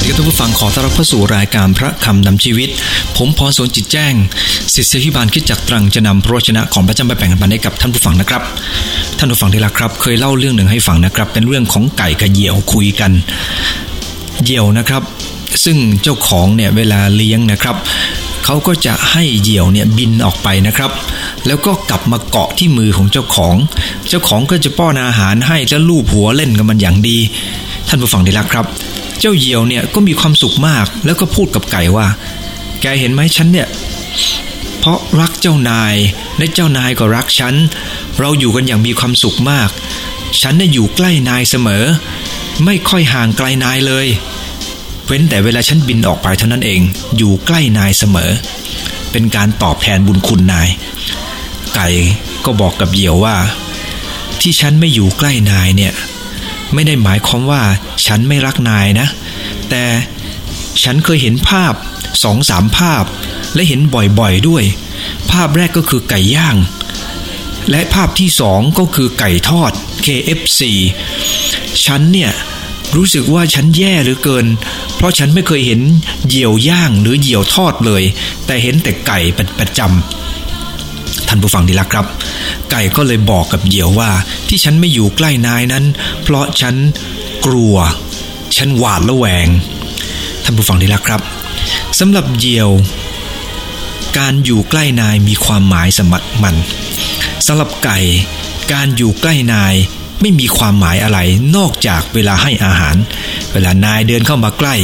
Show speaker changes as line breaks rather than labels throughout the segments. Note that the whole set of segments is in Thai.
วัสดีครับท่านผู้ฟังขอต้อนรับเข้าสู่รายการพระคำนำชีวิต ผมพรสนจิตแจ้งศิษยพิบาลคิดจักตรังจะนำพระวจนะของพระเจ้าไปแบ่งปันให้กับท่านผู้ฟังนะครับ ท่านผู้ฟังที่รักครับ เคยเล่าเรื่องหนึ่งให้ฟังนะครับ เป็นเรื่องของไก่กับเหยี่ยวคุยกันเหยี่ยวนะครับ ซึ่งเจ้าของเนี่ยเวลาเลี้ยงนะครับเขาก็จะให้เหยี่ยวเนี่ยบินออกไปนะครับ แล้วก็กลับมาเกาะที่มือของเจ้าของ เจ้าของก็จะป้อนอาหารให้แล้วลูบหัวเล่นกับมันอย่างดี ท่านผู้ฟังที่รักครับ เจ้าเหยี่ยวเนี่ยก็มีความสุขมาก แล้วก็พูดกับไก่ว่า แกเห็นไหมฉันเนี่ย เพราะรักเจ้านาย และเจ้านายก็รักฉัน เราอยู่กันอย่างมีความสุขมาก ฉันน่ะอยู่ใกล้นายเสมอ ไม่ค่อยห่างไกลนายเลยเว้นแต่เวลาฉันบินออกไปเท่านั้นเอง อยู่ใกล้นายเสมอ เป็นการตอบแทนบุญคุณนาย ไก่ก็บอกกับเหยี่ยวว่า ที่ฉันไม่อยู่ใกล้นายเนี่ย ไม่ได้หมายความว่าฉันไม่รักนายนะ แต่ฉันเคยเห็นภาพสองสามภาพ และเห็นบ่อยๆด้วย ภาพแรกก็คือไก่ย่าง และภาพที่สองก็คือไก่ทอด KFC ฉันเนี่ยรู้สึกว่าฉันแย่หลือเกิน เพราะฉันไม่เคยเห็นเหยี่ยวย่างหรือเหยี่ยวทอดเลย แต่เห็นแต่ไก่เป็นประจำ ท่านผู้ฟังที่รักครับ ไก่ก็เลยบอกกับเหยี่ยวว่า ที่ฉันไม่อยู่ใกล้นายนั้น เพราะฉันกลัว ฉันหวาดระแวง ท่านผู้ฟังที่รักครับสำหรับเหยี่ยว การอยู่ใกล้นายมีความหมายสมัดมันสำหรับไก่ การอยู่ใกล้นายไม่มีความหมายอะไรนอกจากเวลาให้อาหาร เวลานายเดินเข้ามาใกล้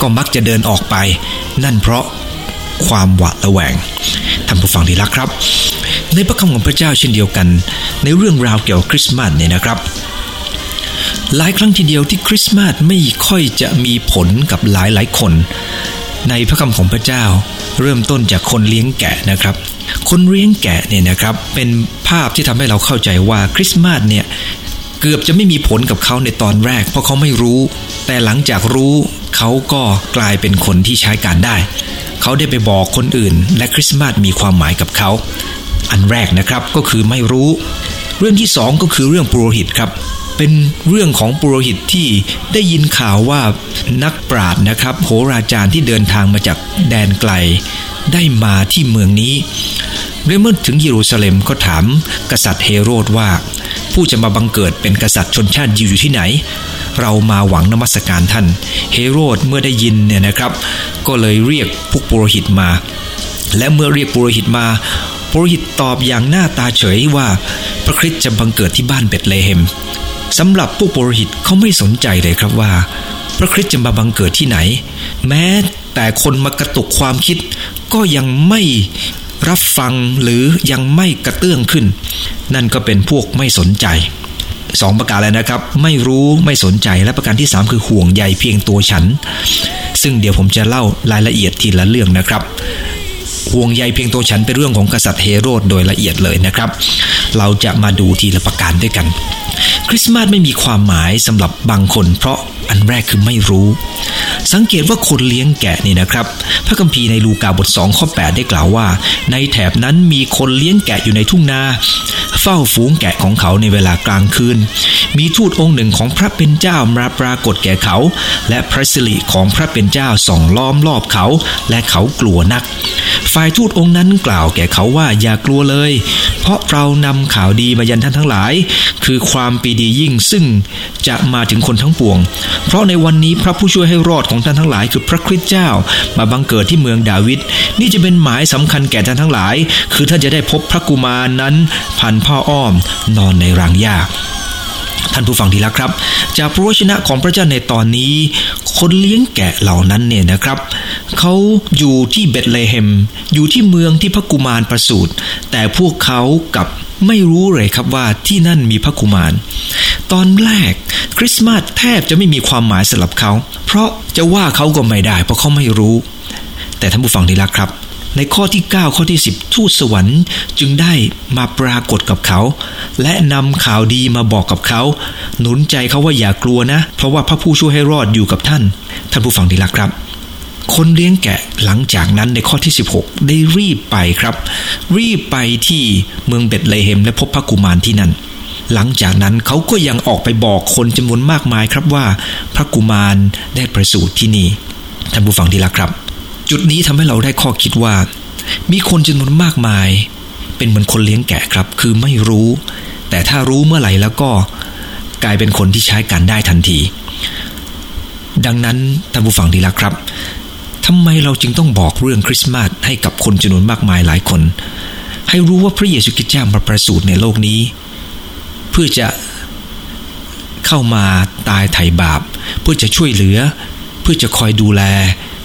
ก็มักจะเดินออกไป นั่นเพราะความหวาดระแวงท่านผู้ฟังที่รักครับ ในพระคำของพระเจ้าเช่นเดียวกัน ในเรื่องราวเกี่ยวกับคริสต์มาสเนี่ยนะครับ หลายครั้งทีเดียวที่คริสต์มาสไม่ค่อยจะมีผลกับหลายหลายคน ในพระคำของพระเจ้า เริ่มต้นจากคนเลี้ยงแกะนะครับ คนเลี้ยงแกะเนี่ยนะครับเป็นภาพที่ทำให้เราเข้าใจว่าคริสต์มาสเนี่ยเกือบจะไม่มีผลกับเขาในตอนแรก เพราะเขาไม่รู้ แต่หลังจากรู้เขาก็กลายเป็นคนที่ใช้การได้ เขาได้ไปบอกคนอื่น และคริสต์มาสมีความหมายกับเขา อันแรกนะครับก็คือไม่รู้ เรื่องที่สองก็คือเรื่องปุโรหิตครับ เป็นเรื่องของปุโรหิตที่ได้ยินข่าวว่านักปราชญ์นะครับโหราจารย์ที่เดินทางมาจากแดนไกล ได้มาที่เมืองนี้เมื่อถึงเยรูซาเล็มก็ถามกษัตริย์เฮโรดว่า ผู้จะมาบังเกิดเป็นกษัตริย์ชนชาติยิวอยู่ที่ไหน เรามาหวังนมัสการท่าน เฮโรดเมื่อได้ยินเนี่ยนะครับ ก็เลยเรียกพวกปุโรหิตมา และเมื่อเรียกปุโรหิตมา ปุโรหิตตอบอย่างหน้าตาเฉยว่าพระคริสต์จะบังเกิดที่บ้านเบตเลเฮมสำหรับพวกปุโรหิตเขาไม่สนใจเลยครับว่า พระคริสต์จะมาบังเกิดที่ไหน แม้แต่คนมากระตุกความคิด ก็ยังไม่รับฟังหรือยังไม่กระเตื้องขึ้น นั่นก็เป็นพวกไม่สนใจสองประการแล้วนะครับ ไม่รู้ไม่สนใจและประการที่ 3 คือห่วงใยเพียงตัวฉัน ซึ่งเดี๋ยวผมจะเล่ารายละเอียดทีละเรื่องนะครับ ห่วงใยเพียงตัวฉันเป็นเรื่องของกษัตริย์เฮโรดโดยละเอียดเลยนะครับ เราจะมาดูทีละประการด้วยกัน คริสต์มาสไม่มีความหมายสำหรับบางคน เพราะ อันแรกคือไม่รู้ สังเกตว่าคนเลี้ยงแกะนี่นะครับ พระคัมภีร์ในลูกาบท2ข้อ8ได้กล่าวว่า ในแถบนั้นมีคนเลี้ยงแกะอยู่ในทุ่งนา เฝ้าฝูงแกะของเขาในเวลากลางคืน มีทูตองค์หนึ่งของพระเป็นเจ้ามาปรากฏแก่เขา และพระสิริของพระเป็นเจ้าส่องล้อมรอบเขา และเขากลัวนัก ฝ่ายทูตองค์นั้นกล่าวแก่เขาว่าอย่ากลัวเลย เพราะเรานำข่าวดีมายันท่านทั้งหลาย คือความปีดียิ่งซึ่งจะมาถึงคนทั้งปวงเพราะในวันนี้พระผู้ช่วยให้รอดของท่านทั้งหลายคือพระคริสต์เจ้า มาบังเกิดที่เมืองดาวิดนี่จะเป็นหมายสำคัญแก่ท่านทั้งหลาย คือท่านจะได้พบพระกุมารนั้นพันพ่ออ้อมนอนในรางหญ้าท่านผู้ฟังที่รักครับ จากพระวจนะของพระเจ้าในตอนนี้ คนเลี้ยงแกะเหล่านั้นเนี่ยนะครับเขาอยู่ที่เบตเลเฮมอยู่ที่เมืองที่พระกุมารประสูติแต่พวกเขากับ ไม่รู้เลยครับว่าที่นั่นมีพระกุมาร ตอนแรกคริสต์มาสแทบจะไม่มีความหมายสำหรับเขา เพราะจะว่าเขาก็ไม่ได้ เพราะเขาไม่รู้ แต่ท่านผู้ฟังที่รักครับ ในข้อที่ 9 ข้อที่ 10 ทูตสวรรค์จึงได้มาปรากฏกับเขา และนำข่าวดีมาบอกกับเขา หนุนใจเขาว่าอย่ากลัวนะ เพราะว่าพระผู้ช่วยให้รอดอยู่กับท่าน ท่านผู้ฟังที่รักครับ คนเลี้ยงแกะหลังจากนั้นในข้อที่ 16 ได้รีบไปครับ รีบไปที่เมืองเบตเลเฮมและพบพระกุมารที่นั่น หลังจากนั้นเขาก็ยังออกไปบอกคนจำนวนมากมายครับว่า พระกุมารได้ประสูติที่นี่ท่านผู้ฟังที่รักครับ จุดนี้ทำให้เราได้ข้อคิดว่า มีคนจำนวนมากมาย เป็นเหมือนคนเลี้ยงแกะครับ คือไม่รู้ แต่ถ้ารู้เมื่อไหร่แล้วก็กลายเป็นคนที่ใช้การได้ทันที ดังนั้นท่านผู้ฟังที่รักครับ ทำไมเราจึงต้องบอกเรื่องคริสต์มาสให้กับคนจำนวนมากมายหลายคน ให้รู้ว่าพระเยซูคริสต์เจ้ามาประสูติในโลกนี้ เพื่อจะเข้ามาตายไถ่บาป เพื่อจะช่วยเหลือ เพื่อจะคอยดูแล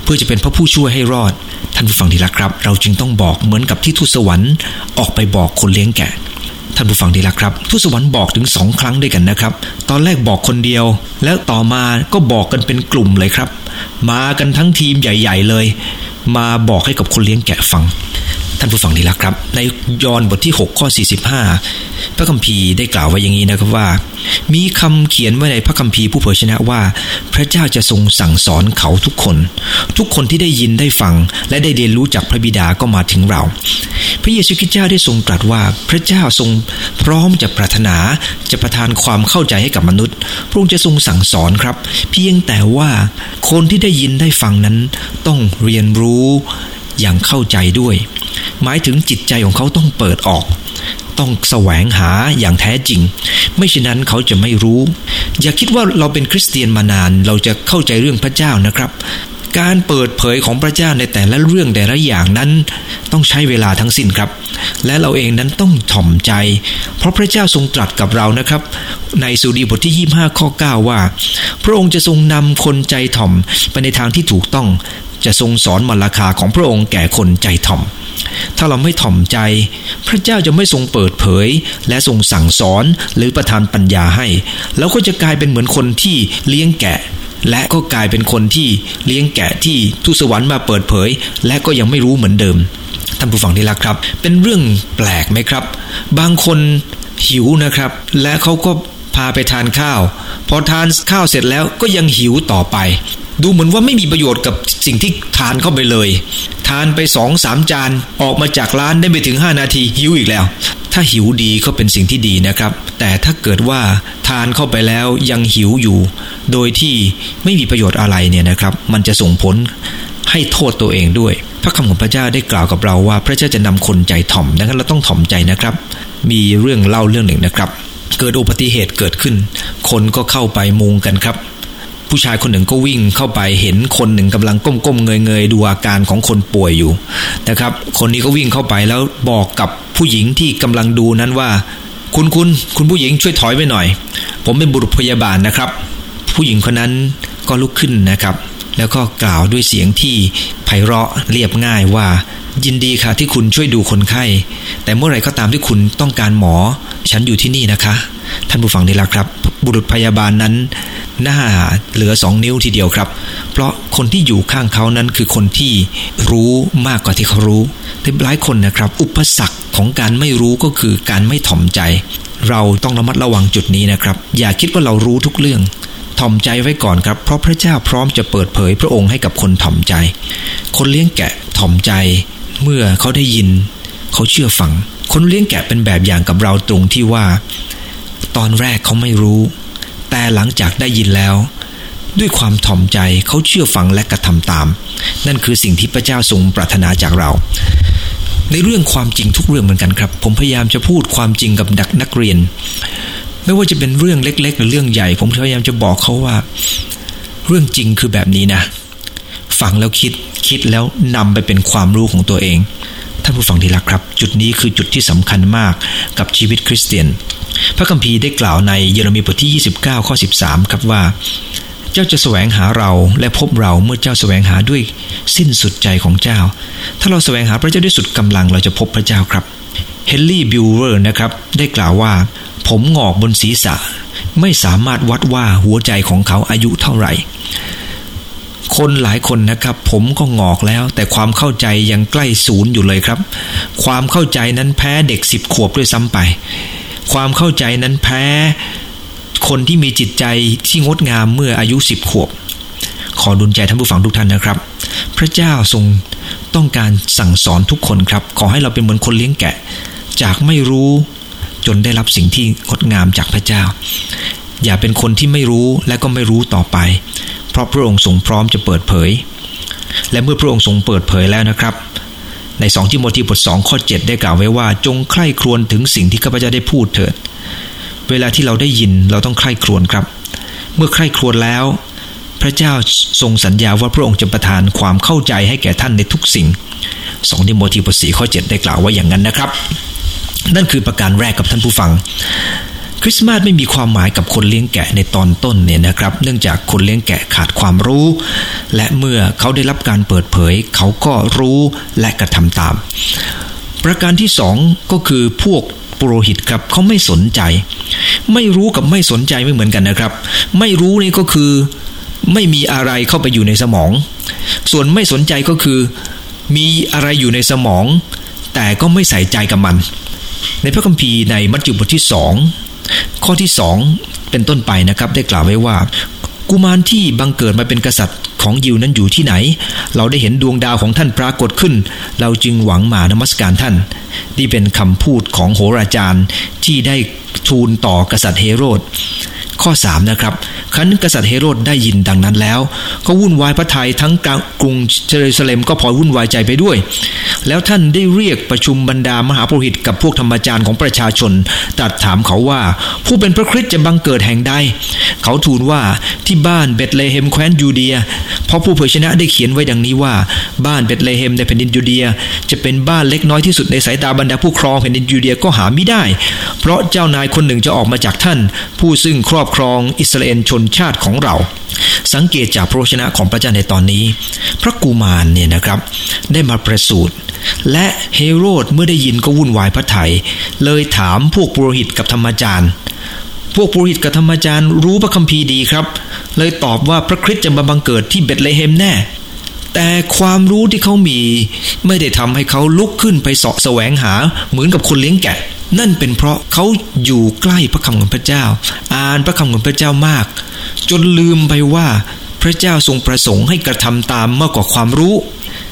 เพื่อจะเป็นพระผู้ช่วยให้รอด ท่านผู้ฟังที่รักครับ เราจึงต้องบอกเหมือนกับที่ทูตสวรรค์ออกไปบอกคนเลี้ยงแกะ ท่านผู้ฟังที่รักครับทูตสวรรค์บอกถึงสองครั้งด้วยกันนะครับ ตอนแรกบอกคนเดียว แล้วต่อมาก็บอกกันเป็นกลุ่มเลยครับ มากันทั้งทีมใหญ่ ๆ เลย มาบอกให้กับคนเลี้ยงแกะฟัง ท่านผู้ฟังที่รักครับ ในยอห์นบทที่ 6 ข้อ 45 พระคัมภีร์ได้กล่าวไว้อย่างนี้นะครับว่า มีคำเขียนไว้ในพระคัมภีร์ผู้เผยชนะว่า พระเจ้าจะทรงสั่งสอนเขาทุกคน ทุกคนที่ได้ยินได้ฟัง และได้เรียนรู้จากพระบิดาก็มาถึงเรา พระเยซูคริสต์เจ้าได้ทรงตรัสว่าพระเจ้าทรงพร้อมจะปรารถนาจะประทานความเข้าใจให้กับมนุษย์ พระองค์จะทรงสั่งสอนครับ เพียงแต่ว่าคนที่ได้ยินได้ฟังนั้นต้องเรียนรู้อย่างเข้าใจด้วย หมายถึงจิตใจของเขาต้องเปิดออก ต้องแสวงหาอย่างแท้จริง ไม่เช่นนั้นเขาจะไม่รู้ อย่าคิดว่าเราเป็นคริสเตียนมานาน เราจะเข้าใจเรื่องพระเจ้านะครับ การเปิดเผยของพระเจ้าในแต่ละเรื่องแต่ละอย่างนั้น ต้องใช้เวลาทั้งสิ้นครับ และเราเองนั้นต้องถ่อมใจ เพราะพระเจ้าทรงตรัสกับเรานะครับ ในสุดีบทที่25ข้อ9ว่า พระองค์จะทรงนำคนใจถ่อมไปในทางที่ถูกต้องจะทรงสอนมรรคาของพระองค์แก่คนใจถ่อม ถ้าเราไม่ถ่อมใจ พระเจ้าจะไม่ทรงเปิดเผย และทรงสั่งสอนหรือประทานปัญญาให้ แล้วก็จะกลายเป็นเหมือนคนที่เลี้ยงแกะ และก็กลายเป็นคนที่เลี้ยงแกะที่ทูตสวรรค์มาเปิดเผย และก็ยังไม่รู้เหมือนเดิมท่านผู้ฟังที่รักครับ เป็นเรื่องแปลกไหมครับ บางคนหิวนะครับ และเขาก็ พาไปทานข้าว พอทานข้าวเสร็จแล้วก็ยังหิวต่อไป ดูเหมือนว่าไม่มีประโยชน์กับสิ่งที่ทานเข้าไปเลย ทานไปสองสามจานออกมาจากร้านได้ไม่ถึง 5 นาทีหิวอีกแล้ว ถ้าหิวดีก็เป็นสิ่งที่ดีนะครับ แต่ถ้าเกิดว่าทานเข้าไปแล้วยังหิวอยู่ โดยที่ไม่มีประโยชน์อะไรเนี่ยนะครับ มันจะส่งผลให้โทษตัวเองด้วย พระคำของพระเจ้าได้กล่าวกับเราว่า พระเจ้าจะนำคนใจถ่อมดังนั้นเราต้องถ่อมใจนะครับ มีเรื่องเล่าเรื่องหนึ่งนะครับ เกิดอุบัติเหตุเกิดขึ้น คนก็เข้าไปมุงกันครับ ผู้ชายคนหนึ่งก็วิ่งเข้าไปเห็นคนหนึ่งกำลังก้มๆเงยๆดูอาการของคนป่วยอยู่นะครับ คนนี้ก็วิ่งเข้าไปแล้วบอกกับผู้หญิงที่กำลังดูนั้นว่า คุณคุณคุณผู้หญิงช่วยถอยไปหน่อย ผมเป็นบุรุษพยาบาลนะครับ ผู้หญิงคนนั้นก็ลุกขึ้นนะครับ แล้วก็กล่าวด้วยเสียงที่ไพเราะเรียบง่ายว่า ยินดีค่ะที่คุณช่วยดูคนไข้ แต่เมื่อไรก็ตามที่คุณต้องการหมอ ฉันอยู่ที่นี่นะคะ ท่านผู้ฟังได้แล้วครับ บุรุษพยาบาลนั้น หน้าเหลือสองนิ้วทีเดียวครับ เพราะคนที่อยู่ข้างเขานั้นคือคนที่รู้มากกว่าที่เขารู้แต่หลายคนนะครับ อุปสรรคของการไม่รู้ก็คือการไม่ถ่อมใจ เราต้องระมัดระวังจุดนี้นะครับ อย่าคิดว่าเรารู้ทุกเรื่อง ถ่อมใจไว้ก่อนครับ เพราะพระเจ้าพร้อมจะเปิดเผยพระองค์ให้กับคนถ่อมใจ คนเลี้ยงแกะถ่อมใจเมื่อเขาได้ยิน เขาเชื่อฟัง คนเลี้ยงแกะเป็นแบบอย่างกับเราตรงที่ว่า ตอนแรกเขาไม่รู้ แต่หลังจากได้ยินแล้ว ด้วยความถ่อมใจเขาเชื่อฟังและกระทำตาม นั่นคือสิ่งที่พระเจ้าทรงปรารถนาจากเราในเรื่องความจริงทุกเรื่องเหมือนกันครับ ผมพยายามจะพูดความจริงกับดักนักเรียน ไม่ว่าจะเป็นเรื่องเล็ก ๆ หรือเรื่องใหญ่ ผมพยายามจะบอกเขาว่า เรื่องจริงคือแบบนี้นะฟังแล้วคิดคิดแล้วนำไปเป็นความรู้ของตัวเองท่านผู้ฟังที่รักครับ จุดนี้คือจุดที่สำคัญมากกับชีวิตคริสเตียน พระคัมภีร์ได้กล่าวในเยเรมีบทที่ 29 ข้อ 13 ครับว่า เจ้าจะแสวงหาเราและพบเราเมื่อเจ้าแสวงหาด้วยสิ้นสุดใจของเจ้า ถ้าเราแสวงหาพระเจ้าด้วยสุดกำลังเราจะพบพระเจ้าครับ เฮนรี่บิวเวอร์นะครับ ได้กล่าวว่า ผมหงอกบนศีรษะ ไม่สามารถวัดว่าหัวใจของเขาอายุเท่าไหร่ คนหลายคนนะครับ ผมก็หงอกแล้ว แต่ความเข้าใจยังใกล้ศูนย์อยู่เลยครับ ความเข้าใจนั้นแพ้เด็กสิบขวบด้วยซ้ำไป ความเข้าใจนั้นแพ้ คนที่มีจิตใจที่งดงามเมื่ออายุสิบขวบ ขอดุลใจท่านผู้ฟังทุกท่านนะครับ พระเจ้าทรงต้องการสั่งสอนทุกคนครับ ขอให้เราเป็นเหมือนคนเลี้ยงแกะ จากไม่รู้จนได้รับสิ่งที่งดงามจากพระเจ้า อย่าเป็นคนที่ไม่รู้และก็ไม่รู้ต่อไป เพราะพระองค์ทรงพร้อมจะเปิดเผย และเมื่อพระองค์ทรงเปิดเผยแล้วนะครับ ในสองทิโมธีบทสองข้อ 7 ได้กล่าวไว้ว่า จงใคร่ครวญถึงสิ่งที่ข้าพเจ้าได้พูดเถิด เวลาที่เราได้ยินเราต้องใคร่ครวญครับ เมื่อใคร่ครวญแล้ว พระเจ้าทรงสัญญาว่าพระองค์จะประทานความเข้าใจให้แก่ท่านในทุกสิ่งสองทิโมธีบทสี่ข้อ 7 ได้กล่าวไว้อย่างนั้นนะครับ นั่นคือประการแรกกับท่านผู้ฟัง คริสต์มาสไม่มีความหมายกับคนเลี้ยงแกะในตอนต้นเนี่ยนะครับ เนื่องจากคนเลี้ยงแกะขาดความรู้ และเมื่อเขาได้รับการเปิดเผย เขาก็รู้และกระทำตาม ประการที่สองก็คือพวกปุโรหิตครับเขาไม่สนใจ ไม่รู้กับไม่สนใจไม่เหมือนกันนะครับ ไม่รู้นี่ก็คือไม่มีอะไรเข้าไปอยู่ในสมอง ส่วนไม่สนใจก็คือ มีอะไรอยู่ในสมอง แต่ก็ไม่ใส่ใจกับมัน ในพระคัมภีร์ในมัทธิวบทที่สองข้อที่สองเป็นต้นไปนะครับได้กล่าวไว้ว่า กุมารที่บังเกิดมาเป็นกษัตริย์ของยิวนั้นอยู่ที่ไหน เราได้เห็นดวงดาวของท่านปรากฏขึ้น เราจึงหวังมานมัสการท่าน นี่เป็นคำพูดของโหราจารย์ที่ได้ทูลต่อกษัตริย์เฮโรด ข้อ 3 นะครับขันกษัตริย์เฮโรดได้ยินดังนั้นแล้ว ก็วุ่นวายพระทัยทั้งกรุงเยรูซาเล็มก็พลอยวุ่นวายใจไปด้วย แล้วท่านได้เรียกประชุมบรรดามหาปุโรหิตกับพวกธรรมจารย์ของประชาชนตรัสถามเขาว่า ผู้เป็นพระคริสต์จะบังเกิดแห่งใด เขาทูลว่าที่บ้านเบธเลเฮมแคว้นยูเดีย เพราะผู้เผยพระวจนะได้เขียนไว้ดังนี้ว่า บ้านเบธเลเฮมในแผ่นดินยูเดีย จะเป็นบ้านเล็กน้อยที่สุดในสายตาบรรดาผู้ครองแผ่นดินยูเดียก็หาไม่ได้ เพราะเจ้านายคนหนึ่งจะออกมาจากท่าน ผู้ซึ่งครอบครองอิสราเอลชนชาติของเรา สังเกตจากพระวจนะของพระเจ้าในตอนนี้ พระกูมารเนี่ยนะครับ ได้มาประสูติและเฮโรดเมื่อได้ยินก็วุ่นวายพระไถยเลยถามพวกปุโรหิตกับธรรมจารย์พวกปุโรหิตกับธรรมจารย์รู้พระคัมภีร์ดีครับ เลยตอบว่าพระคริสต์จะมาบังเกิดที่เบตเลเฮมแน่ แต่ความรู้ที่เขามี ไม่ได้ทำให้เขาลุกขึ้นไปเสาะแสวงหาเหมือนกับคนเลี้ยงแกะ นั่นเป็นเพราะเขาอยู่ใกล้พระคำของพระเจ้า อ่านพระคำของพระเจ้ามาก จนลืมไปว่าพระเจ้าทรงประสงค์ให้กระทำตามมากกว่าความรู้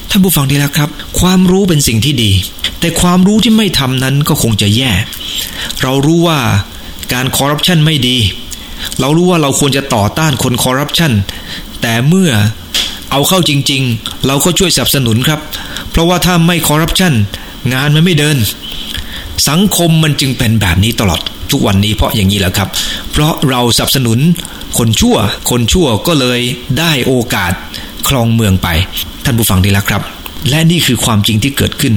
ท่านผู้ฟังดีแล้วครับ ความรู้เป็นสิ่งที่ดี แต่ความรู้ที่ไม่ทำนั้นก็คงจะแย่ เรารู้ว่าการคอร์รัปชันไม่ดี เรารู้ว่าเราควรจะต่อต้านคนคอร์รัปชันแต่เมื่อเอาเข้าจริง ๆ เราก็ช่วยสนับสนุนครับ เพราะว่าถ้าไม่คอร์รัปชันงานมันไม่เดิน สังคมมันจึงเป็นแบบนี้ตลอดทุกวันนี้เพราะอย่างนี้แหละครับ เพราะเราสนับสนุนคนชั่ว คนชั่วก็เลยได้โอกาสครองเมืองไป ท่านผู้ฟังดีแล้วครับ และนี่คือความจริงที่เกิดขึ้น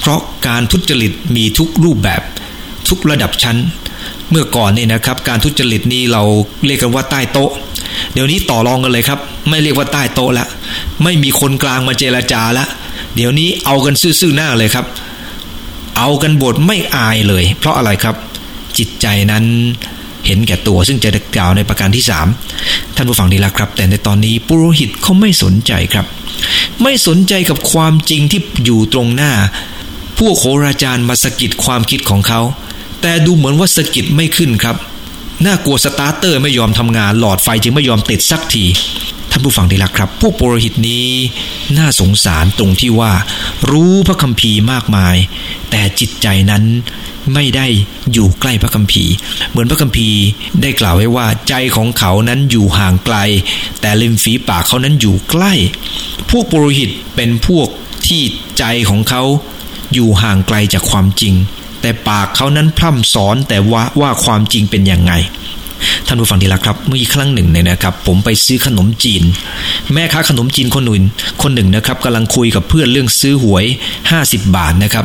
เพราะการทุจริตมีทุกรูปแบบ ทุกระดับชั้น เมื่อก่อนนี่นะครับ การทุจริตนี้เราเรียกกันว่าใต้โต๊ะ เดี๋ยวนี้ต่อรองกันเลยครับ ไม่เรียกว่าใต้โต๊ะละไม่มีคนกลางมาเจรจาละเดี๋ยวนี้เอากันซื่อๆหน้าเลยครับ เอากันบทไม่อายเลย เพราะอะไรครับ จิตใจนั้นเห็นแก่ตัวซึ่งจะกล่าวในประการที่สามท่านผู้ฟังดีละครับ แต่ในตอนนี้ปุโรหิตเขาไม่สนใจครับ ไม่สนใจกับความจริงที่อยู่ตรงหน้า พวกโหราจารย์มาสกิดความคิดของเขา แต่ดูเหมือนว่าสกิดไม่ขึ้นครับน่ากลัวสตาร์เตอร์ไม่ยอมทำงานหลอดไฟจึงไม่ยอมติดสักที ท่านผู้ฟังดีละครับ พวกปุโรหิตนี้น่าสงสารตรงที่ว่า รู้พระคัมภีร์มากมาย แต่จิตใจนั้นไม่ได้อยู่ใกล้พระคัมภีร์ เหมือนพระคัมภีร์ได้กล่าวไว้ว่าใจของเขานั้นอยู่ห่างไกล แต่ริมฝีปากเขานั้นอยู่ใกล้ พวกปุโรหิตเป็นพวกที่ใจของเขาอยู่ห่างไกลจากความจริง แต่ปากเขานั้นพร่ำสอนแต่ว่าว่าความจริงเป็นอย่างไง ท่านผู้ฟังที่รักครับเมื่ออีกครั้งหนึ่งเนี่ยนะครับ ผมไปซื้อขนมจีน แม่ค้าขนมจีนคนหนึ่งคนหนึ่งนะครับกำลังคุยกับเพื่อนเรื่องซื้อหวย 50 บาทนะครับ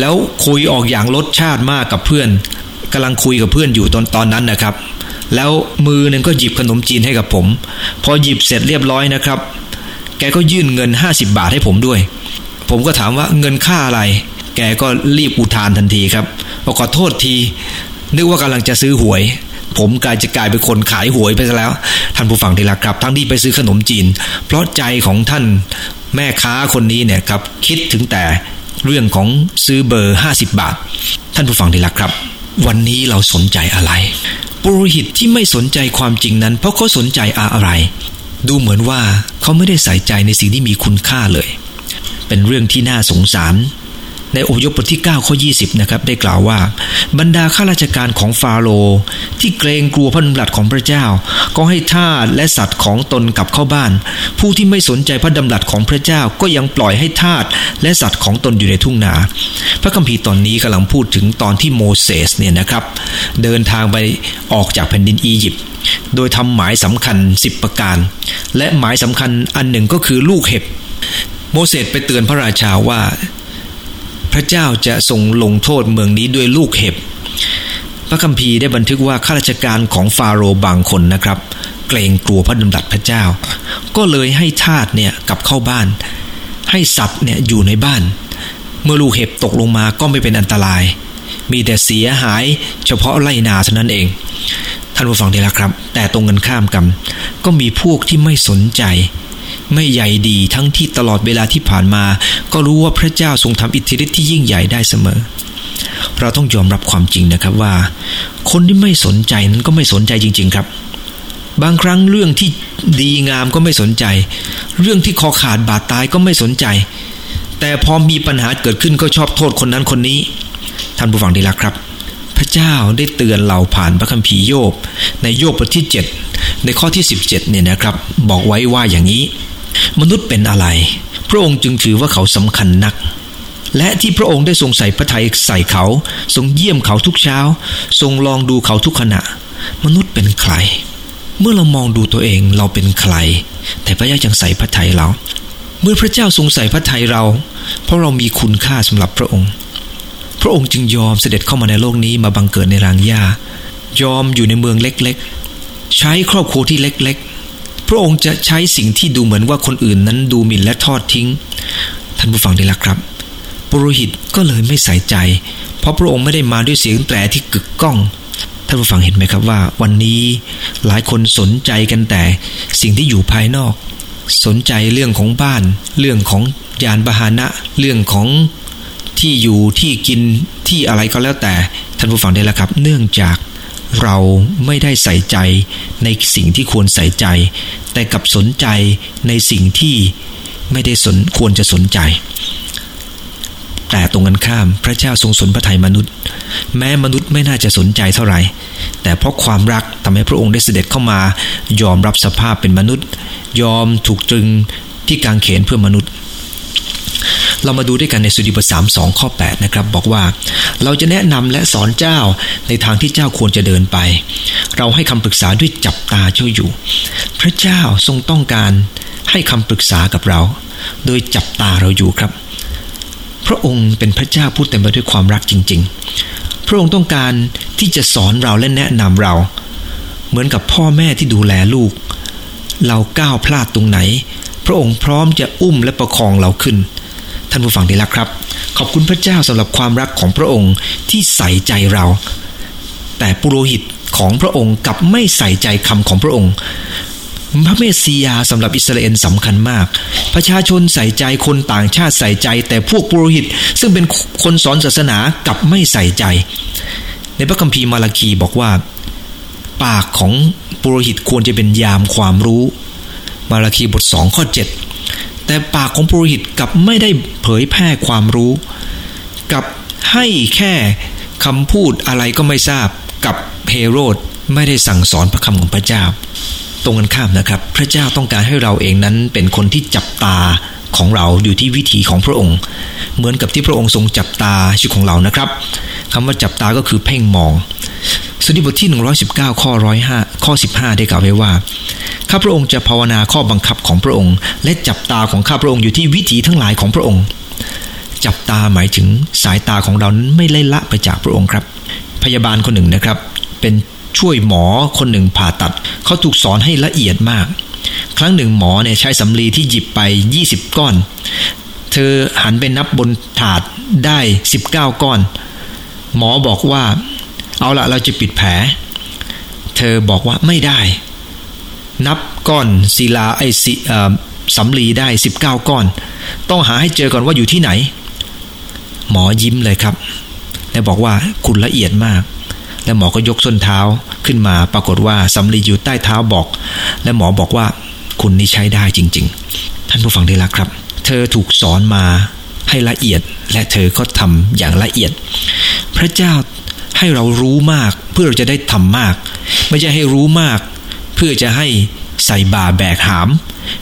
แล้วคุยออกอย่างรสชาติมากกับเพื่อนกำลังคุยกับเพื่อนอยู่ตอนตอนนั้นนะครับ แล้วมือหนึ่งก็หยิบขนมจีนให้กับผม พอหยิบเสร็จเรียบร้อยนะครับ แกก็ยื่นเงิน 50 บาทให้ผมด้วย ผมก็ถามว่าเงินค่าอะไร แกก็รีบอุทานทันทีครับบอกขอโทษที นึกว่ากำลังจะซื้อหวย ผมกลายจะกลายเป็นคนขายหวยไปซะแล้ว ท่านผู้ฟังที่รักครับ ทั้งที่ไปซื้อขนมจีน เพราะใจของท่านแม่ค้าคนนี้เนี่ยครับคิดถึงแต่เรื่องของซื้อเบอร์ 50 บาท ท่านผู้ฟังที่รักครับ วันนี้เราสนใจอะไร ปุโรหิตที่ไม่สนใจความจริงนั้น เพราะเขาสนใจอะไร ดูเหมือนว่าเขาไม่ได้ใส่ใจในสิ่งที่มีคุณค่าเลย เป็นเรื่องที่น่าสงสาร ในโอยบทที่9ข้อ20นะครับได้กล่าวว่า บรรดาข้าราชการของฟาโรห์ที่เกรงกลัวพระดำรัสของพระเจ้า ก็ให้ทาสและสัตว์ของตนกลับเข้าบ้าน ผู้ที่ไม่สนใจพระดำรัสของพระเจ้าก็ยังปล่อยให้ทาสและสัตว์ของตนอยู่ในทุ่งนา พระคัมภีร์ตอนนี้กำลังพูดถึงตอนที่โมเสสเนี่ยนะครับ เดินทางไปออกจากแผ่นดินอียิปต์โดยทำหมายสำคัญ 10 ประการ และหมายสำคัญอันหนึ่งก็คือลูกเห็บ โมเสสไปเตือนพระราชาว่า ระเจ้าจะทรงลงโทษเมืองนี้ด้วยลูกเห็บ พระคัมภีร์ได้บันทึกว่าข้าราชการของฟาโรห์บางคนนะครับ เกรงกลัวพระดำรัสพระเจ้า ก็เลยให้ทาสเนี่ยกลับเข้าบ้าน ให้สัตว์เนี่ยอยู่ในบ้าน เมื่อลูกเห็บตกลงมาก็ไม่เป็นอันตราย มีแต่เสียหายเฉพาะไร่นาเท่านั้นเองท่านผู้ฟังดีละครับ แต่ตรงกันข้ามกันก็มีพวกที่ไม่สนใจ ไม่ใหญ่ดีทั้งที่ตลอดเวลาที่ผ่านมา ก็รู้ว่าพระเจ้าทรงทำอิทธิฤทธิ์ที่ยิ่งใหญ่ได้เสมอ เราต้องยอมรับความจริงนะครับว่า คนที่ไม่สนใจนั้นก็ไม่สนใจจริง ๆครับ บางครั้งเรื่องที่ดีงามก็ไม่สนใจ เรื่องที่คอขาดบาดตายก็ไม่สนใจ แต่พอมีปัญหาเกิดขึ้นก็ชอบโทษคนนั้นคนนี้ ท่านผู้ฟังดีละครับพระเจ้าได้เตือนเราผ่านพระคัมภีร์โยบ ในโยบบทที่ 7 ในข้อที่ 17เนี่ยนะครับ บอกไว้ว่าอย่างนี้ มนุษย์เป็นอะไร พระองค์จึงถือว่าเขาสำคัญนัก และที่พระองค์ได้ทรงใส่พระทัยใส่เขา ทรงเยี่ยมเขาทุกเช้า ทรงลองดูเขาทุกขณะ มนุษย์เป็นใคร เมื่อเรามองดูตัวเองเราเป็นใคร แต่พระเจ้ายังใส่พระทัยเรา เมื่อพระเจ้าทรงใส่พระทัยเรา เพราะเรามีคุณค่าสำหรับพระองค์ พระองค์จึงยอมเสด็จเข้ามาในโลกนี้มาบังเกิดในรางหญ้ายอมอยู่ในเมืองเล็กๆ ใช้ครอบครัวที่เล็กๆ พระองค์จะใช้สิ่งที่ดูเหมือนว่าคนอื่นนั้นดูหมิ่นและทอดทิ้ง ท่านผู้ฟังได้ละครับปุโรหิตก็เลยไม่ใส่ใจ เพราะพระองค์ไม่ได้มาด้วยเสียงแตรที่กึกก้องท่านผู้ฟังเห็นไหมครับว่า วันนี้หลายคนสนใจกันแต่สิ่งที่อยู่ภายนอก สนใจเรื่องของบ้าน เรื่องของยานพาหนะ เรื่องของที่อยู่ที่กินที่อะไรก็แล้วแต่ท่านผู้ฟังได้แล้วครับ เนื่องจาก เราไม่ได้ใส่ใจในสิ่งที่ควรใส่ใจ แต่กับสนใจในสิ่งที่ไม่ได้สนควรจะสนใจ แต่ตรงกันข้ามพระเจ้าทรงสนพระทัยมนุษย์ แม้มนุษย์ไม่น่าจะสนใจเท่าไหร่ แต่เพราะความรักทำให้พระองค์ได้เสด็จเข้ามายอมรับสภาพเป็นมนุษย์ ยอมถูกตรึงที่กางเขนเพื่อมนุษย์ เรามาดูด้วยกันในสุดีบทสามสองข้อ8นะครับบอกว่า เราจะแนะนำและสอนเจ้าในทางที่เจ้าควรจะเดินไป เราให้คำปรึกษาด้วยจับตาเจ้าอยู่ พระเจ้าทรงต้องการให้คำปรึกษากับเรา โดยจับตาเราอยู่ครับ พระองค์เป็นพระเจ้าผู้เต็มไปด้วยความรักจริง ๆ พระองค์ต้องการที่จะสอนเราและแนะนำเรา เหมือนกับพ่อแม่ที่ดูแลลูก เราก้าวพลาดตรงไหน พระองค์พร้อมจะอุ้มและประคองเราขึ้น ท่านผู้ฟังที่รักครับ ขอบคุณพระเจ้าสำหรับความรักของพระองค์ที่ใส่ใจเรา แต่ปุโรหิตของพระองค์กลับไม่ใส่ใจคำของพระองค์พระเมสสิยาสำหรับอิสราเอลสำคัญมาก ประชาชนใส่ใจคนต่างชาติใส่ใจ แต่พวกปุโรหิต ซึ่งเป็นคนสอนศาสนากลับไม่ใส่ใจ ในพระคัมภีร์มาลาคีบอกว่า ปากของปุโรหิตควรจะเป็นยามความรู้ มาลาคีบทสองข้อเจ็ด แต่ปากของปุโรหิตกับไม่ได้เผยแพร่ความรู้ กับให้แค่คำพูดอะไรก็ไม่ทราบกับเฮโรดไม่ได้สั่งสอนพระคำของพระเจ้า ตรงกันข้ามนะครับ พระเจ้าต้องการให้เราเองนั้นเป็นคนที่จับตา ของเราอยู่ที่วิถีของพระองค์ เหมือนกับที่พระองค์ทรงจับตาชีวิตของเรานะครับคำว่าจับตาก็คือเพ่งมองสุดีบทที่ 119 ข้อ105ข้อ 15 ได้กล่าวไว้ว่า ข้าพระองค์จะภาวนาข้อบังคับของพระองค์ และจับตาของข้าพระองค์อยู่ที่วิถีทั้งหลายของพระองค์ จับตาหมายถึงสายตาของเรานั้นไม่ไล่ละไปจากพระองค์ครับ พยาบาลคนหนึ่งนะครับ เป็น ช่วยหมอคนหนึ่งผ่าตัด เขาถูกสอนให้ละเอียดมาก ครั้งหนึ่งหมอเนี่ยใช้สำลีที่หยิบไป 20 ก้อน เธอหันไปนับบนถาดได้ 19 ก้อน หมอบอกว่า เอาละเราจะปิดแผล เธอบอกว่าไม่ได้ นับก้อนศิลาไอ้สิสำลีได้สิบเก้าก้อน ต้องหาให้เจอก่อนว่าอยู่ที่ไหน หมอยิ้มเลยครับ และบอกว่าคุณละเอียดมาก และหมอก็ยกส้นเท้าขึ้นมาปรากฏว่าสำลีอยู่ใต้เท้าบอก และหมอบอกว่าคุณนี่ใช้ได้จริง ๆ ท่านผู้ฟังได้ละครับ เธอถูกสอนมาให้ละเอียดและเธอก็ทำอย่างละเอียด พระเจ้าให้เรารู้มากเพื่อเราจะได้ทำมาก ไม่ใช่ให้รู้มาก เพื่อจะให้ใส่บาแบกหาม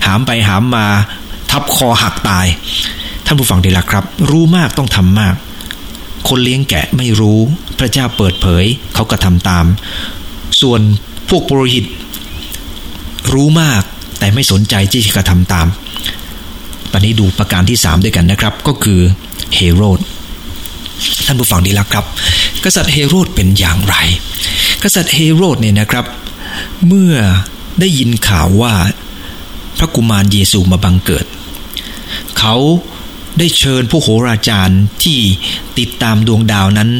หามไปหามมา ทับคอหักตาย ท่านผู้ฟังดีละครับ รู้มากต้องทำมาก คนเลี้ยงแกะไม่รู้ พระเจ้าเปิดเผยเขาก็ทำตาม ส่วนพวกปรหิต รู้มากแต่ไม่สนใจที่จะกระทำตาม ตอนนี้ดูประการที่สามด้วยกันนะครับ ก็คือเฮโรดท่านผู้ฟังดีละครับ กษัตริย์เฮโรดเป็นอย่างไร กษัตริย์เฮโรดเนี่ยนะครับ เมื่อได้ยินข่าวว่าพระกุมารเยซูมาบังเกิด เขา ได้เชิญผู้โหราจารย์ที่ติดตามดวงดาวนั้น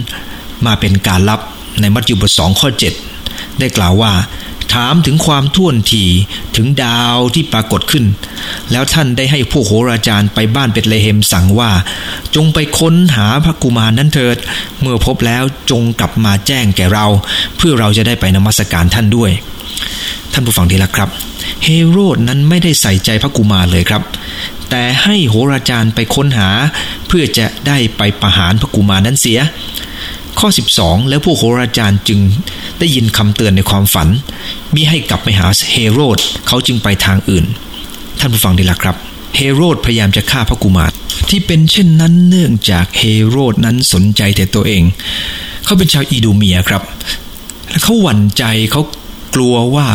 มาเป็นการลับในมัทธิวบทสองข้อ 7 ได้กล่าวว่า ถามถึงความท่วนทีถึงดาวที่ปรากฏขึ้น แล้วท่านได้ให้ผู้โหราจารย์ไปบ้านเบตเลเฮมสั่งว่า จงไปค้นหาพระกุมารนั้นเถิด เมื่อพบแล้วจงกลับมาแจ้งแก่เรา เพื่อเราจะได้ไปนมัสการท่านด้วย ท่านผู้ฟังดีละครับ เฮโรดนั้นไม่ได้ใส่ใจพระกุมารเลยครับ แต่ให้โหราจารย์ไปค้นหา เพื่อจะได้ไปประหารพระกุมารนั้นเสีย ข้อ 12 แล้วพวกโหราจารย์จึงได้ยินคำเตือนในความฝัน มิให้กลับไปหาเฮโรดเขาจึงไปทางอื่น ท่านผู้ฟังดีละครับเฮโรดพยายามจะฆ่าพระกุมารที่เป็นเช่นนั้นเนื่องจากเฮโรดนั้นสนใจแต่ตัวเอง เขาเป็นชาวอีดูเมียครับ และเขาหวั่นใจเขากลัวว่า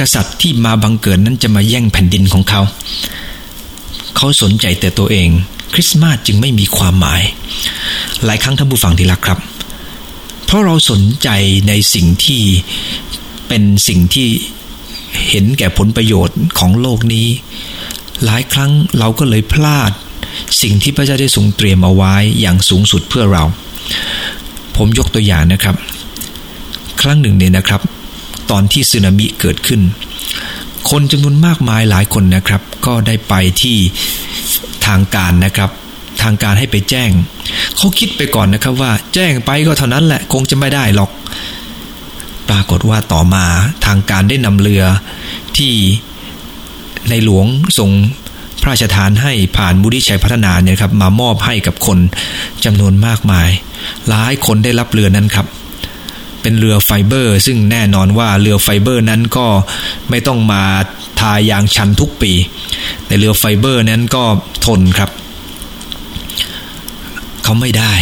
กษัตริย์ที่มาบังเกิดนั้นจะมาแย่งแผ่นดินของเขา เขาสนใจแต่ตัวเอง คริสต์มาสจึงไม่มีความหมาย หลายครั้งท่านผู้ฟังที่รักครับ เพราะเราสนใจในสิ่งที่เป็นสิ่งที่เห็นแก่ผลประโยชน์ของโลกนี้ หลายครั้งเราก็เลยพลาด สิ่งที่พระเจ้าได้ทรงเตรียมเอาไว้อย่างสูงสุดเพื่อเรา ผมยกตัวอย่างนะครับ ครั้งหนึ่งเนี่ยนะครับ ตอนที่สึนามิเกิดขึ้น คนจำนวนมากมายหลายคนนะครับ ก็ได้ไปที่ทางการนะครับ ทางการให้ไปแจ้ง เขาคิดไปก่อนนะครับว่าแจ้งไปก็เท่านั้นแหละคงจะไม่ได้หรอก ปรากฏว่าต่อมาทางการได้นำเรือที่ในหลวงทรงพระราชทานให้ผ่านมูลนิธิชัยพัฒนาเนี่ยครับมามอบให้กับคนจำนวนมากมาย หลายคนได้รับเรือนั้นครับ เป็นเรือไฟเบอร์ ซึ่งแน่นอนว่าเรือไฟเบอร์นั้นก็ไม่ต้องมาทายาชันทุกปี แต่เรือไฟเบอร์นั้นก็ทนครับเขาไม่ได้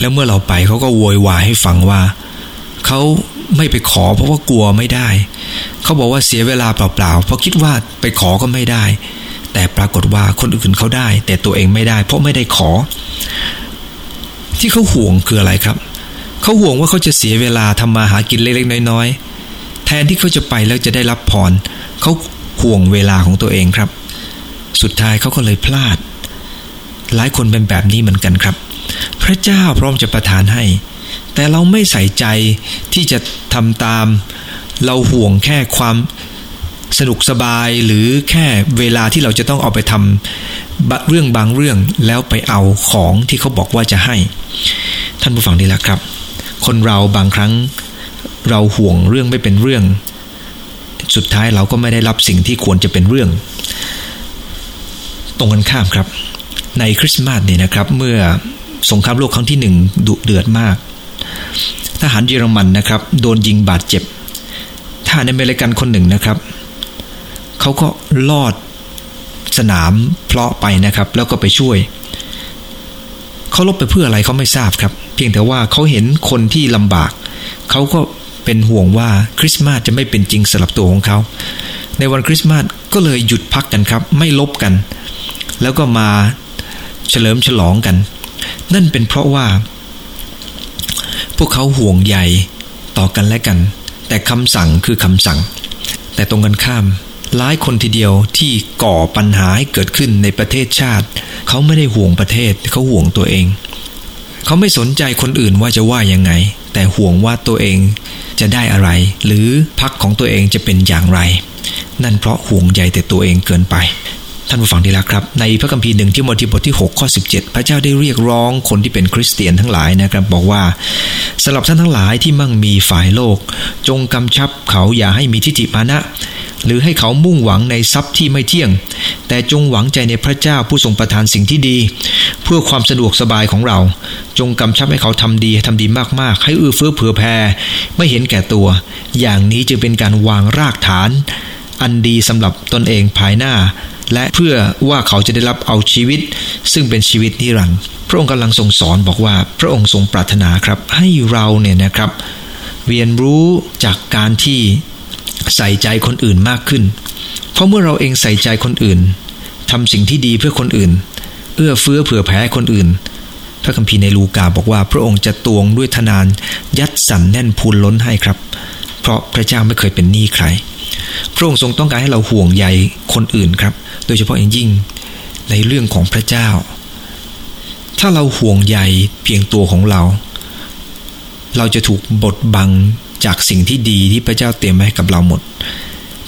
แล้วเมื่อเราไปเขาก็โวยวายให้ฟังว่าเขาไม่ไปขอเพราะว่ากลัวไม่ได้ เขาบอกว่าเสียเวลาเปล่าๆ เพราะคิดว่าไปขอก็ไม่ได้ แต่ปรากฏว่าคนอื่นเขาได้ แต่ตัวเองไม่ได้ เพราะไม่ได้ขอ ที่เขาห่วงคืออะไรครับ เขาห่วงว่าเขาจะเสียเวลาทำมาหากินเล็กๆน้อยๆ แทนที่เขาจะไปแล้วจะได้รับพรเขาห่วงเวลาของตัวเองครับ สุดท้ายเขาก็เลยพลาด หลายคนเป็นแบบนี้เหมือนกันครับ พระเจ้าพร้อมจะประทานให้ แต่เราไม่ใส่ใจที่จะทำตาม เราห่วงแค่ความสนุกสบายหรือแค่เวลาที่เราจะต้องเอาไปทำเรื่องบางเรื่องแล้วไปเอาของที่เขาบอกว่าจะให้ ท่านผู้ฟังดีแล้วครับ คนเราบางครั้งเราห่วงเรื่องไม่เป็นเรื่อง สุดท้ายเราก็ไม่ได้รับสิ่งที่ควรจะเป็นเรื่อง ตรงกันข้ามครับ ในคริสต์มาสเนี่ยนะครับ เมื่อสงครามโลกครั้งที่หนึ่งดุเดือดมาก ทหารเยอรมันนะครับ โดนยิงบาดเจ็บทหารอเมริกันคนหนึ่งนะครับ เขาก็ลอดสนามเพลาะไปนะครับ แล้วก็ไปช่วย เขาลบไปเพื่ออะไรเขาไม่ทราบครับ เพียงแต่ว่าเขาเห็นคนที่ลำบาก เขาก็เป็นห่วงว่าคริสต์มาสจะไม่เป็นจริงสำหรับตัวของเขา ในวันคริสต์มาสก็เลยหยุดพักกันครับ ไม่ลบกัน แล้วก็มาเฉลิมฉลองกัน นั่นเป็นเพราะว่า พวกเขาห่วงใยต่อกันและกัน แต่คำสั่งคือคำสั่ง แต่ตรงกันข้าม หลายคนทีเดียวที่ก่อปัญหาให้เกิดขึ้นในประเทศชาติ เขาไม่ได้ห่วงประเทศเขาห่วงตัวเอง เขาไม่สนใจคนอื่นว่าจะว่ายังไง แต่ห่วงว่าตัวเองจะได้อะไร หรือพักของตัวเองจะเป็นอย่างไร นั่นเพราะห่วงใยแต่ตัวเองเกินไป ท่านผู้ฟังที่รักครับ ในพระคัมภีร์หนึ่งที่โมธีบทที่ 6 ข้อ 17 พระเจ้าได้เรียกร้องคนที่เป็นคริสเตียนทั้งหลายนะครับบอกว่าสำหรับท่านทั้งหลายที่มั่งมีฝ่ายโลก จงกำชับเขาอย่าให้มีทิฏฐิมานะหรือให้เขามุ่งหวังในทรัพย์ที่ไม่เที่ยง แต่จงหวังใจในพระเจ้าผู้ทรงประทานสิ่งที่ดี เพื่อความสะดวกสบายของเรา จงกำชับให้เขาทำดีทำดีมากๆ ให้อื้อเฟื้อเผื่อแผ่ไม่เห็นแก่ตัว อย่างนี้จึงเป็นการวางรากฐาน อันดีสำหรับตนเองภายหน้า และเพื่อว่าเขาจะได้รับเอาชีวิต ซึ่งเป็นชีวิตนิรันดร์พระองค์กำลังทรงสอนบอกว่า พระองค์ทรงปรารถนาครับ ให้เราเนี่ยนะครับ เรียนรู้จากการที่ใส่ใจคนอื่นมากขึ้น เพราะเมื่อเราเองใส่ใจคนอื่นทำสิ่งที่ดีเพื่อคนอื่น เอื้อเฟื้อเผื่อแผ่คนอื่นพระคัมภีร์ในลูกาบอกว่าพระองค์จะตวงด้วยทนาน ยัดสันแน่นพูนล้นให้ครับ เพราะพระเจ้าไม่เคยเป็นหนี้ใคร พระองค์ทรงต้องการให้เราห่วงใยคนอื่นครับ โดยเฉพาะอย่างยิ่งในเรื่องของพระเจ้า ถ้าเราห่วงใยเพียงตัวของเรา เราจะถูกบดบังจากสิ่งที่ดีที่พระเจ้าเตรียมไว้ให้กับเราหมด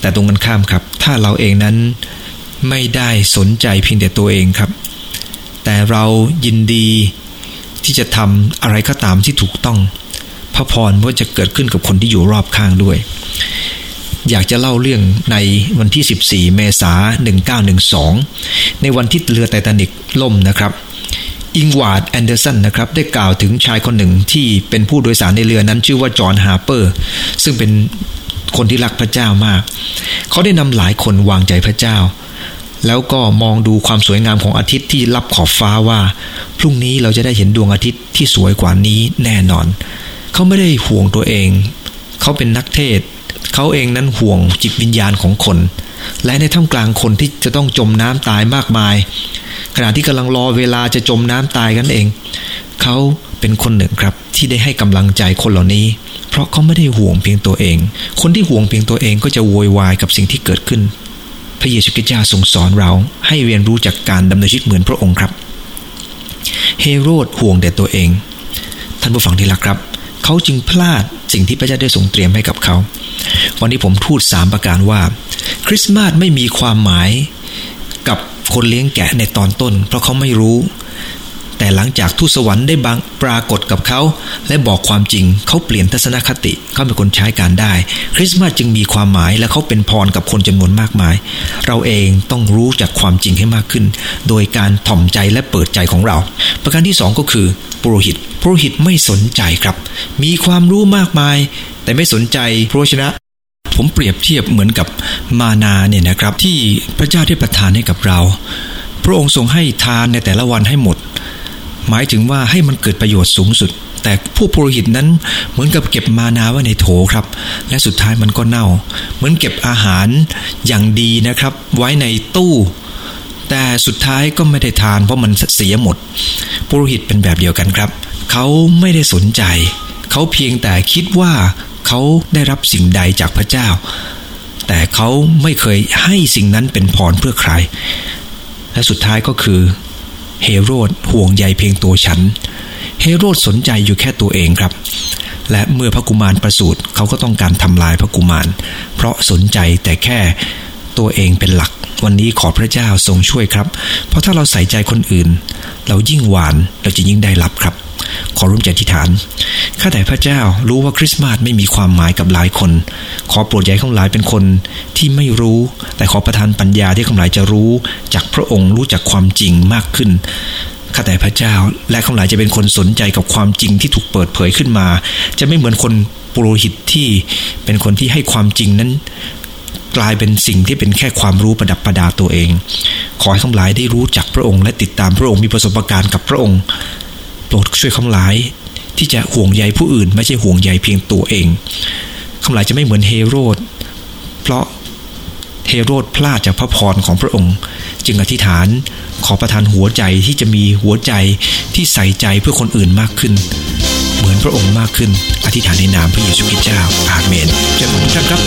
แต่ตรงกันข้ามครับ ถ้าเราเองนั้นไม่ได้สนใจเพียงแต่ตัวเองครับ แต่เรายินดีที่จะทำอะไรก็ตามที่ถูกต้อง พระพรก็จะเกิดขึ้นกับคนที่อยู่รอบข้างด้วย อยากจะเล่าเรื่องในวันที่ 14 เมษายน1912 ในวันที่เรือไททานิกล่มนะครับอิงวาร์ดแอนเดอร์สันนะครับได้กล่าวถึงชายคนหนึ่งที่เป็นผู้โดยสารในเรือนั้นชื่อว่าจอห์นฮาร์เปอร์ ซึ่งเป็นคนที่รักพระเจ้ามาก เขาได้นำหลายคนวางใจพระเจ้า แล้วก็มองดูความสวยงามของอาทิตย์ที่รับขอบฟ้าว่า พรุ่งนี้เราจะได้เห็นดวงอาทิตย์ที่สวยกว่านี้แน่นอน เขาไม่ได้ห่วงตัวเอง เขาเป็นนักเทศ เขาเองนั้นห่วงจิตวิญญาณของคน และในท่ามกลางคนที่จะต้องจมน้ำตายมากมาย ขณะที่กำลังรอเวลาจะจมน้ำตายกันเอง เขาเป็นคนหนึ่งครับที่ได้ให้กำลังใจคนเหล่านี้ เพราะเขาไม่ได้ห่วงเพียงตัวเอง คนที่ห่วงเพียงตัวเองก็จะโวยวายกับสิ่งที่เกิดขึ้น พระเยซูคริสต์เจ้าทรงสอนเราให้เรียนรู้จากการดำเนินชีวิตเหมือนพระองค์ครับ เฮโรดห่วงแต่ตัวเอง ท่านผู้ฟังที่รักครับ เขาจึงพลาดสิ่งที่พระเจ้าได้ทรงเตรียมให้กับเขา วันนี้ผมพูดสามประการว่า คริสต์มาสไม่มีความหมายกับคนเลี้ยงแกะในตอนต้น เพราะเขาไม่รู้ แต่หลังจากทูตสวรรค์ได้บางปรากฏกับเขา และบอกความจริงเขาเปลี่ยนทัศนคติเขาเป็นคนใช้การได้ คริสต์มาสจึงมีความหมายและเขาเป็นพรกับคนจำนวนมากมาย เราเองต้องรู้จากความจริงให้มากขึ้น โดยการถ่อมใจและเปิดใจของเรา ประการที่สองก็คือปุโรหิตปุโรหิตไม่สนใจครับ มีความรู้มากมาย แต่ไม่สนใจพระชนะผมเปรียบเทียบเหมือนกับมานาเนี่ยนะครับ ที่พระเจ้าได้ประทานให้กับเรา พระองค์ทรงให้ทานในแต่ละวันให้หมด หมายถึงว่าให้มันเกิดประโยชน์สูงสุด แต่ผู้ปุโรหิตนั้นเหมือนกับเก็บมานาไว้ในโถครับ และสุดท้ายมันก็เน่า เหมือนเก็บอาหารอย่างดีนะครับ ไว้ในตู้ แต่สุดท้ายก็ไม่ได้ทานเพราะมันเสียหมดปุโรหิตเป็นแบบเดียวกันครับ เขาไม่ได้สนใจ เขาเพียงแต่คิดว่าเขาได้รับสิ่งใดจากพระเจ้า แต่เขาไม่เคยให้สิ่งนั้นเป็นพรเพื่อใคร และสุดท้ายก็คือ เฮโรดห่วงใยเพียงตัวฉัน เฮโรดสนใจอยู่แค่ตัวเองครับ และเมื่อพระกุมารประสูติเขาก็ต้องการทำลายพระกุมาร เพราะสนใจแต่แค่ตัวเองเป็นหลัก วันนี้ขอพระเจ้าทรงช่วยครับ เพราะถ้าเราใส่ใจคนอื่น เรายิ่งหวานเราจะยิ่งได้รับครับ ขอร่วมใจที่ฐาน ข้าแต่พระเจ้ารู้ว่าคริสต์มาสไม่มีความหมายกับหลายคน ขอโปรดใหญ่ข้างหลายเป็นคนที่ไม่รู้ แต่ขอประทานปัญญาที่ข้างหลายจะรู้จากพระองค์รู้จักความจริงมากขึ้นข้าแต่พระเจ้าและข้างหลายจะเป็นคนสนใจกับความจริงที่ถูกเปิดเผยขึ้นมา จะไม่เหมือนคนปุโรหิตที่เป็นคนที่ให้ความจริงนั้นกลายเป็นสิ่งที่เป็นแค่ความรู้ประดับประดาตัวเอง ขอให้ข้างหลายได้รู้จักพระองค์ และติดตามพระองค์มีประสบการณ์กับพระองค์ โปรดช่วยข้างหลาย ที่จะห่วงใยผู้อื่น ไม่ใช่ห่วงใยเพียงตัวเองข้างหลายจะไม่เหมือนเฮโรด เพราะเฮโรดพลาดจากพระพรของพระองค์ จึงอธิษฐานขอประทานหัวใจที่จะมีหัวใจที่ใส่ใจเพื่อคนอื่นมากขึ้น เหมือนพระองค์มากขึ้น อธิษฐานในนามพระเยซูคริสต์เจ้าอาเมนเจ้าของทุกท่านครับ